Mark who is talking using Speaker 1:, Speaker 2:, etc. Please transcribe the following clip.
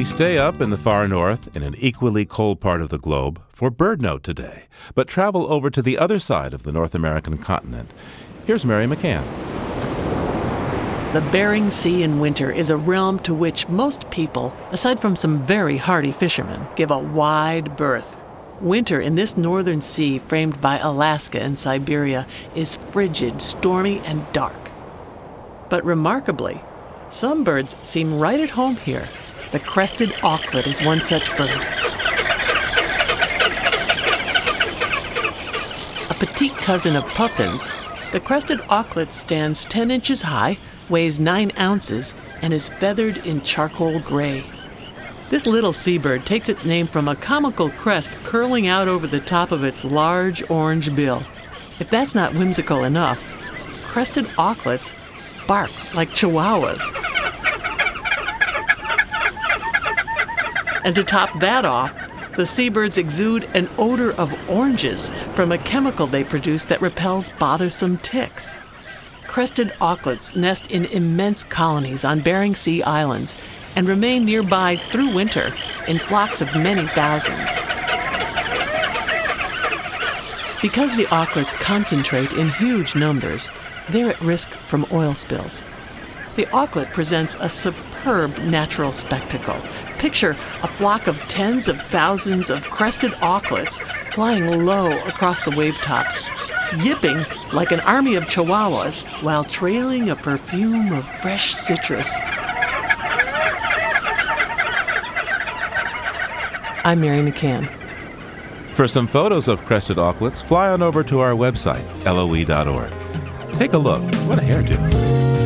Speaker 1: stay up in the far north, in an equally cold part of the globe, for BirdNote today, but travel over to the other side of the North American continent. Here's Mary McCann.
Speaker 2: The Bering Sea in winter is a realm to which most people, aside from some very hardy fishermen, give a wide berth. Winter in this northern sea, framed by Alaska and Siberia, is frigid, stormy, and dark. But remarkably, some birds seem right at home here. The crested auklet is one such bird. A petite cousin of puffins, the crested auklet stands 10 inches high, weighs 9 ounces, and is feathered in charcoal gray. This little seabird takes its name from a comical crest curling out over the top of its large orange bill. If that's not whimsical enough, crested auklets bark like chihuahuas. And to top that off, the seabirds exude an odor of oranges from a chemical they produce that repels bothersome ticks. Crested auklets nest in immense colonies on Bering Sea islands and remain nearby through winter in flocks of many thousands. Because the auklets concentrate in huge numbers, they're at risk from oil spills. The auklet presents a superb natural spectacle. Picture a flock of tens of thousands of crested auklets flying low across the wave tops, yipping like an army of chihuahuas while trailing a perfume of fresh citrus. I'm Mary McCann.
Speaker 1: For some photos of crested auklets, fly on over to our website, loe.org. Take a look. What a hairdo.